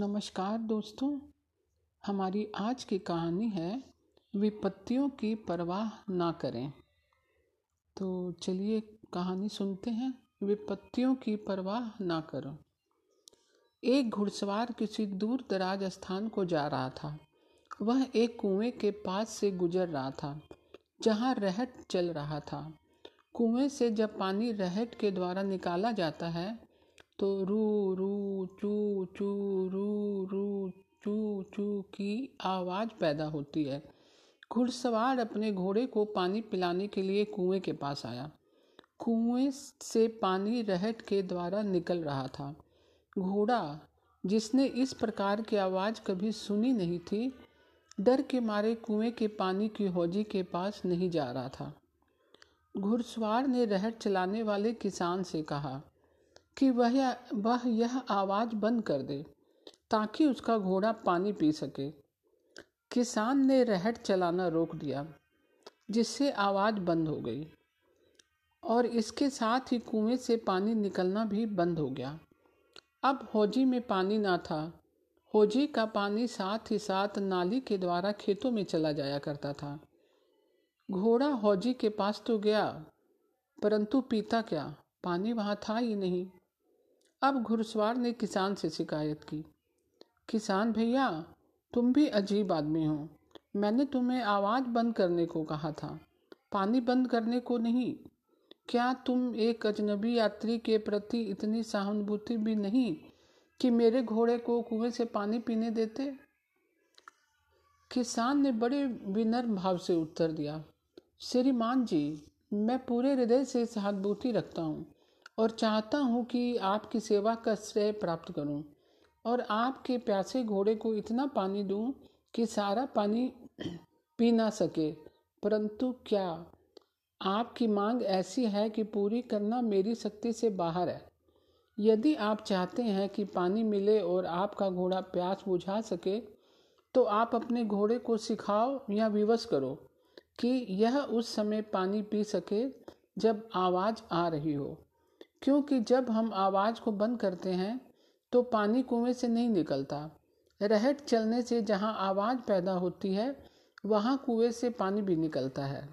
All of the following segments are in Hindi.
नमस्कार दोस्तों, हमारी आज की कहानी है विपत्तियों की परवाह ना करें। तो चलिए कहानी सुनते हैं, विपत्तियों की परवाह ना करो। एक घुड़सवार किसी दूर दराज स्थान को जा रहा था। वह एक कुएँ के पास से गुजर रहा था, जहाँ रहट चल रहा था। कुएँ से जब पानी रहट के द्वारा निकाला जाता है तो रू रू, चू चू, रू रू, चू चू की आवाज़ पैदा होती है। घुड़सवार अपने घोड़े को पानी पिलाने के लिए कुएँ के पास आया। कुएँ से पानी रहट के द्वारा निकल रहा था। घोड़ा, जिसने इस प्रकार की आवाज़ कभी सुनी नहीं थी, डर के मारे कुएँ के पानी की हौजी के पास नहीं जा रहा था। घुड़सवार ने रहट चलाने वाले किसान से कहा कि वह वह यह आवाज़ बंद कर दे, ताकि उसका घोड़ा पानी पी सके। किसान ने रहट चलाना रोक दिया, जिससे आवाज़ बंद हो गई, और इसके साथ ही कुएँ से पानी निकलना भी बंद हो गया। अब हौजी में पानी ना था। हौजी का पानी साथ ही साथ नाली के द्वारा खेतों में चला जाया करता था। घोड़ा हौजी के पास तो गया, परंतु पीता क्या? पानी वहाँ था ही नहीं। अब घुड़सवार ने किसान से शिकायत की। किसान, भैया, तुम भी अजीब आदमी हो। मैंने तुम्हें आवाज़ बंद करने को कहा था। पानी बंद करने को नहीं। क्या तुम एक अजनबी यात्री के प्रति इतनी सहानुभूति भी नहीं कि मेरे घोड़े को कुएँ से पानी पीने देते? किसान ने बड़े विनम्र भाव से उत्तर दिया, श्रीमान जी, मैं पूरे हृदय से सहानुभूति रखता हूँ। और चाहता हूँ कि आपकी सेवा का श्रेय प्राप्त करूँ और आपके प्यासे घोड़े को इतना पानी दूँ कि सारा पानी पी ना सके। परंतु क्या आपकी मांग ऐसी है कि पूरी करना मेरी शक्ति से बाहर है? यदि आप चाहते हैं कि पानी मिले और आपका घोड़ा प्यास बुझा सके तो आप अपने घोड़े को सिखाओ या विवश करो कि यह उस समय पानी पी सके जब आवाज़ आ रही हो। क्योंकि जब हम आवाज़ को बंद करते हैं तो पानी कुएँ से नहीं निकलता। रहट चलने से जहाँ आवाज़ पैदा होती है, वहाँ कुएँ से पानी भी निकलता है।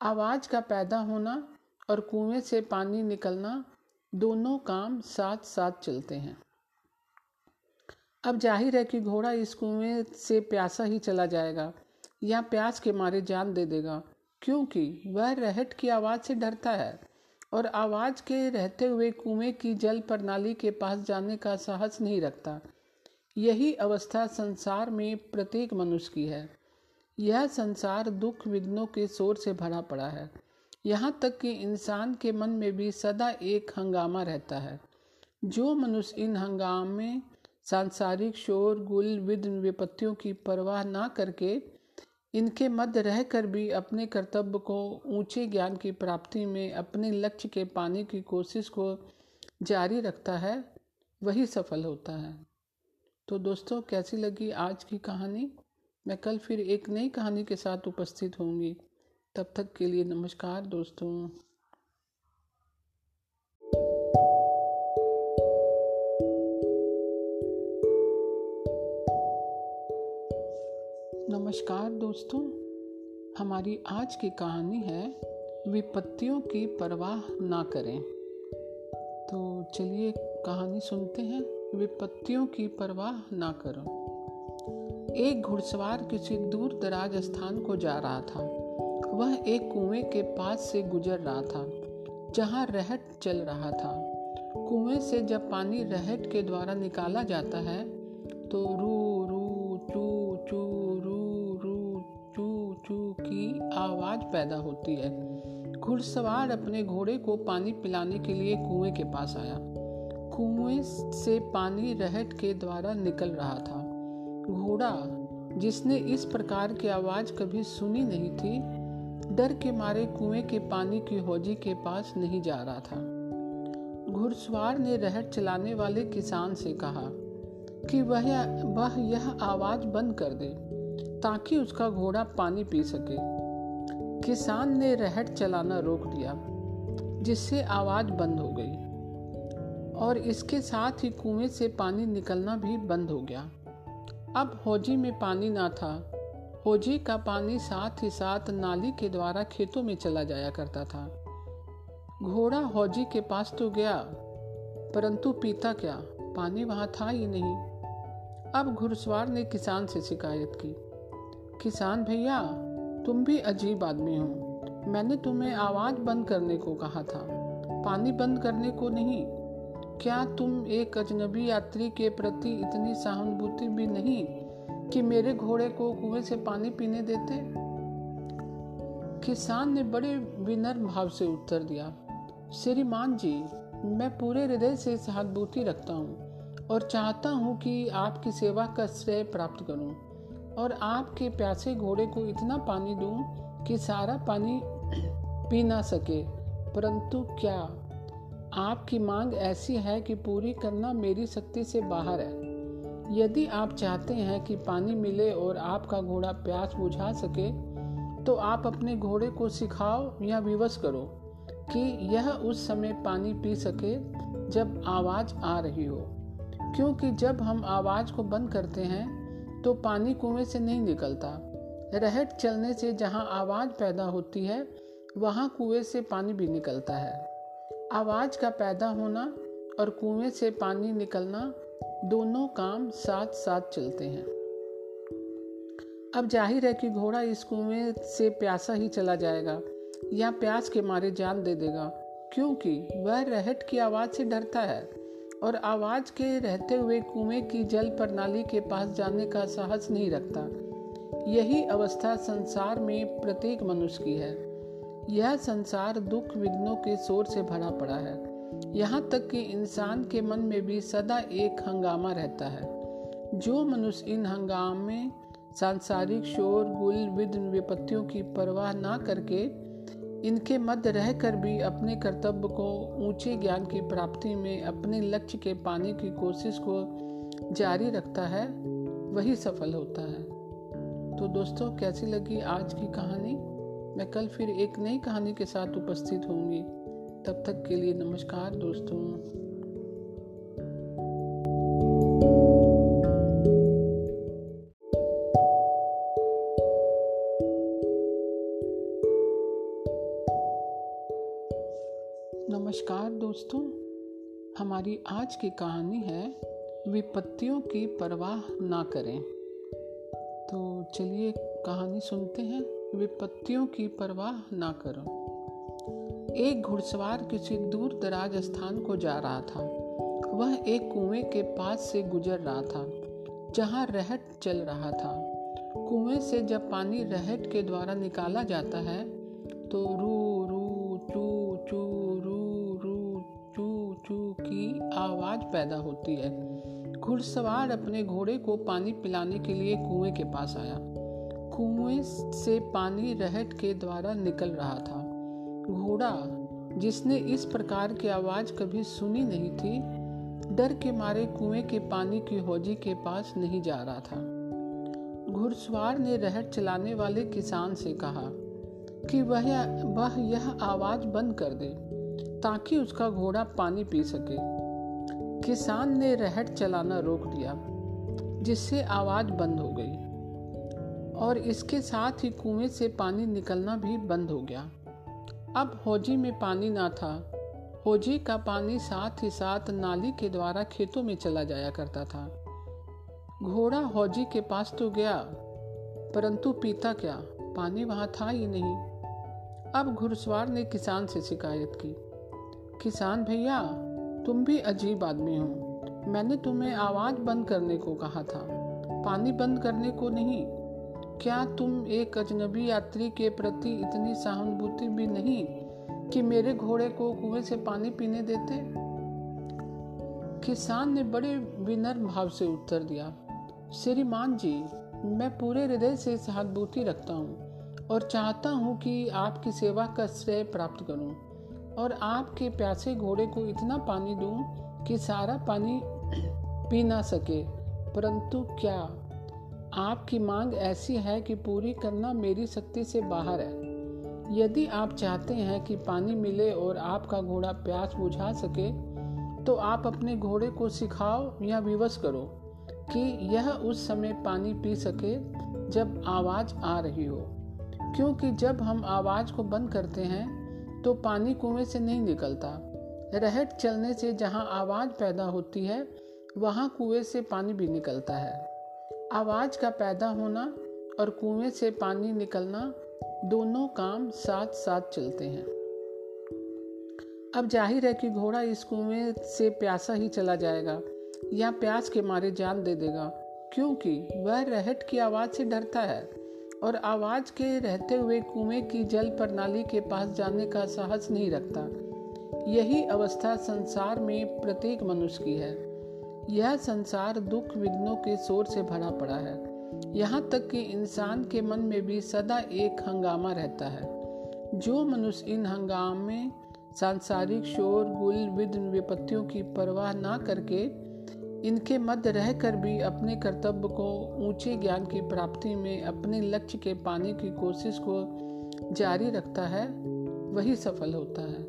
आवाज़ का पैदा होना और कुएँ से पानी निकलना दोनों काम साथ साथ चलते हैं। अब ज़ाहिर है कि घोड़ा इस कुएँ से प्यासा ही चला जाएगा, या प्यास के मारे जान दे देगा, क्योंकि वह रहट की आवाज़ से डरता है। और आवाज़ के रहते हुए कुएँ की जल प्रणाली के पास जाने का साहस नहीं रखता। यही अवस्था संसार में प्रत्येक मनुष्य की है। यह संसार दुख विघ्नों के शोर से भरा पड़ा है। यहाँ तक कि इंसान के मन में भी सदा एक हंगामा रहता है। जो मनुष्य इन हंगामे, सांसारिक शोर, गुल, विघ्न, विपत्तियों की परवाह ना करके इनके मध्य रहकर भी अपने कर्तव्य को ऊँचे ज्ञान की प्राप्ति में, अपने लक्ष्य के पाने की कोशिश को जारी रखता है, वही सफल होता है। तो दोस्तों, कैसी लगी आज की कहानी? मैं कल फिर एक नई कहानी के साथ उपस्थित होंगी। तब तक के लिए नमस्कार दोस्तों। नमस्कार दोस्तों, हमारी आज की कहानी है विपत्तियों की परवाह ना करें। तो चलिए कहानी सुनते हैं, विपत्तियों की परवाह ना करो। एक घुड़सवार किसी दूर दराज स्थान को जा रहा था। वह एक कुएँ के पास से गुजर रहा था, जहाँ रहट चल रहा था। कुएँ से जब पानी रहट के द्वारा निकाला जाता है तो रू रू चू चू आवाज़ पैदा होती है। घुड़सवार अपने घोड़े को पानी पिलाने के लिए कुएँ के पास आया। कुएँ से पानी रहट के द्वारा निकल रहा था। घोड़ा, जिसने इस प्रकार की आवाज़ कभी सुनी नहीं थी, डर के मारे कुएँ के पानी की हौजी के पास नहीं जा रहा था। घुड़सवार ने रहट चलाने वाले किसान से कहा कि वह वह यह आवाज़ बंद कर दे। ताकि उसका घोड़ा पानी पी सके। किसान ने रहट चलाना रोक दिया, जिससे आवाज़ बंद हो गई और इसके साथ ही कुएँ से पानी निकलना भी बंद हो गया। अब हौजी में पानी ना था। हौजी का पानी साथ ही साथ नाली के द्वारा खेतों में चला जाया करता था। घोड़ा हौजी के पास तो गया, परंतु पीता क्या? पानी वहाँ था ही नहीं। अब घुड़सवार ने किसान से शिकायत की। किसान भैया, तुम भी अजीब आदमी हो। मैंने तुम्हें आवाज़ बंद करने को कहा था। पानी बंद करने को नहीं। क्या तुम एक अजनबी यात्री के प्रति इतनी सहानुभूति भी नहीं कि मेरे घोड़े को कुएँ से पानी पीने देते? किसान ने बड़े विनम्र भाव से उत्तर दिया। श्रीमान जी, मैं पूरे हृदय से सहानुभूति रखता हूँ। और चाहता हूँ कि आपकी सेवा का श्रेय प्राप्त करूँ और आपके प्यासे घोड़े को इतना पानी दूँ कि सारा पानी पी ना सके। परंतु क्या आपकी मांग ऐसी है कि पूरी करना मेरी शक्ति से बाहर है? यदि आप चाहते हैं कि पानी मिले और आपका घोड़ा प्यास बुझा सके तो आप अपने घोड़े को सिखाओ या विवश करो कि यह उस समय पानी पी सके जब आवाज़ आ रही हो। क्योंकि जब हम आवाज़ को बंद करते हैं तो पानी कुएँ से नहीं निकलता। रहट चलने से जहाँ आवाज़ पैदा होती है, वहाँ कुएँ से पानी भी निकलता है। आवाज़ का पैदा होना और कुएँ से पानी निकलना दोनों काम साथ साथ चलते हैं। अब ज़ाहिर है कि घोड़ा इस कुएँ से प्यासा ही चला जाएगा, या प्यास के मारे जान दे देगा, क्योंकि वह रहट की आवाज़ से डरता है। और आवाज़ के रहते हुए कुएँ की जल प्रणाली के पास जाने का साहस नहीं रखता। यही अवस्था संसार में प्रत्येक मनुष्य की है। यह संसार दुख विघ्नों के शोर से भरा पड़ा है। यहाँ तक कि इंसान के मन में भी सदा एक हंगामा रहता है। जो मनुष्य इन हंगामे, सांसारिक शोर, गुल विघ्न विपत्तियों की परवाह ना करके इनके मध्य रहकर भी अपने कर्तव्य को ऊँचे ज्ञान की प्राप्ति में, अपने लक्ष्य के पाने की कोशिश को जारी रखता है, वही सफल होता है। तो दोस्तों, कैसी लगी आज की कहानी? मैं कल फिर एक नई कहानी के साथ उपस्थित होंगी। तब तक के लिए नमस्कार दोस्तों। आज की कहानी है, विपत्तियों की परवाह ना करें। तो चलिए कहानी सुनते हैं, विपत्तियों की परवाह ना करो। एक घुड़सवार किसी दूर दराज स्थान को जा रहा था। वह एक कुएँ के पास से गुजर रहा था, जहाँ रहट चल रहा था। कुएँ से जब पानी रहट के द्वारा निकाला जाता है तो रू की आवाज़ पैदा होती है। घुड़सवार अपने घोड़े को पानी पिलाने के लिए कुएँ के पास आया। कुएँ से पानी रहट के द्वारा निकल रहा था। घोड़ा, जिसने इस प्रकार की आवाज़ कभी सुनी नहीं थी, डर के मारे कुएँ के पानी की हौजी के पास नहीं जा रहा था। घुड़सवार ने रहट चलाने वाले किसान से कहा कि वह वह यह आवाज़ बंद कर दे। ताकि उसका घोड़ा पानी पी सके। किसान ने रहट चलाना रोक दिया, जिससे आवाज़ बंद हो गई और इसके साथ ही कुएँ से पानी निकलना भी बंद हो गया। अब हौजी में पानी ना था। हौजी का पानी साथ ही साथ नाली के द्वारा खेतों में चला जाया करता था। घोड़ा हौजी के पास तो गया, परंतु पीता क्या? पानी वहाँ था ही नहीं। अब घुड़सवार ने किसान से शिकायत की। किसान भैया, तुम भी अजीब आदमी हो। मैंने तुम्हें आवाज़ बंद करने को कहा था। पानी बंद करने को नहीं। क्या तुम एक अजनबी यात्री के प्रति इतनी सहानुभूति भी नहीं कि मेरे घोड़े को कुएँ से पानी पीने देते? किसान ने बड़े विनम्र भाव से उत्तर दिया, श्रीमान जी, मैं पूरे हृदय से सहानुभूति रखता हूँ और चाहता हूँ कि आपकी सेवा का श्रेय प्राप्त करूँ। और आपके प्यासे घोड़े को इतना पानी दूँ कि सारा पानी पी ना सके। परंतु क्या आपकी मांग ऐसी है कि पूरी करना मेरी शक्ति से बाहर है? यदि आप चाहते हैं कि पानी मिले और आपका घोड़ा प्यास बुझा सके तो आप अपने घोड़े को सिखाओ या विवश करो कि यह उस समय पानी पी सके जब आवाज़ आ रही हो। क्योंकि जब हम आवाज़ को बंद करते हैं तो पानी कुएँ से नहीं निकलता। रहट चलने से जहाँ आवाज़ पैदा होती है, वहाँ कुएँ से पानी भी निकलता है। आवाज़ का पैदा होना और कुएँ से पानी निकलना दोनों काम साथ साथ चलते हैं। अब ज़ाहिर है कि घोड़ा इस कुएँ से प्यासा ही चला जाएगा, या प्यास के मारे जान दे देगा, क्योंकि वह रहट की आवाज़ से डरता है। और आवाज़ के रहते हुए कुएँ की जल प्रणाली के पास जाने का साहस नहीं रखता। यही अवस्था संसार में प्रत्येक मनुष्य की है। यह संसार दुख विघ्नों के शोर से भरा पड़ा है। यहाँ तक कि इंसान के मन में भी सदा एक हंगामा रहता है। जो मनुष्य इन हंगामे, सांसारिक शोर, गुल विघ्न विपत्तियों की परवाह ना करके इनके मध्य रहकर भी अपने कर्तव्य को ऊँचे ज्ञान की प्राप्ति में, अपने लक्ष्य के पाने की कोशिश को जारी रखता है, वही सफल होता है।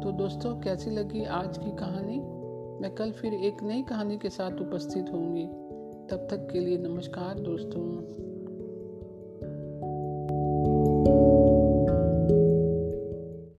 तो दोस्तों, कैसी लगी आज की कहानी? मैं कल फिर एक नई कहानी के साथ उपस्थित होंगी। तब तक के लिए नमस्कार दोस्तों।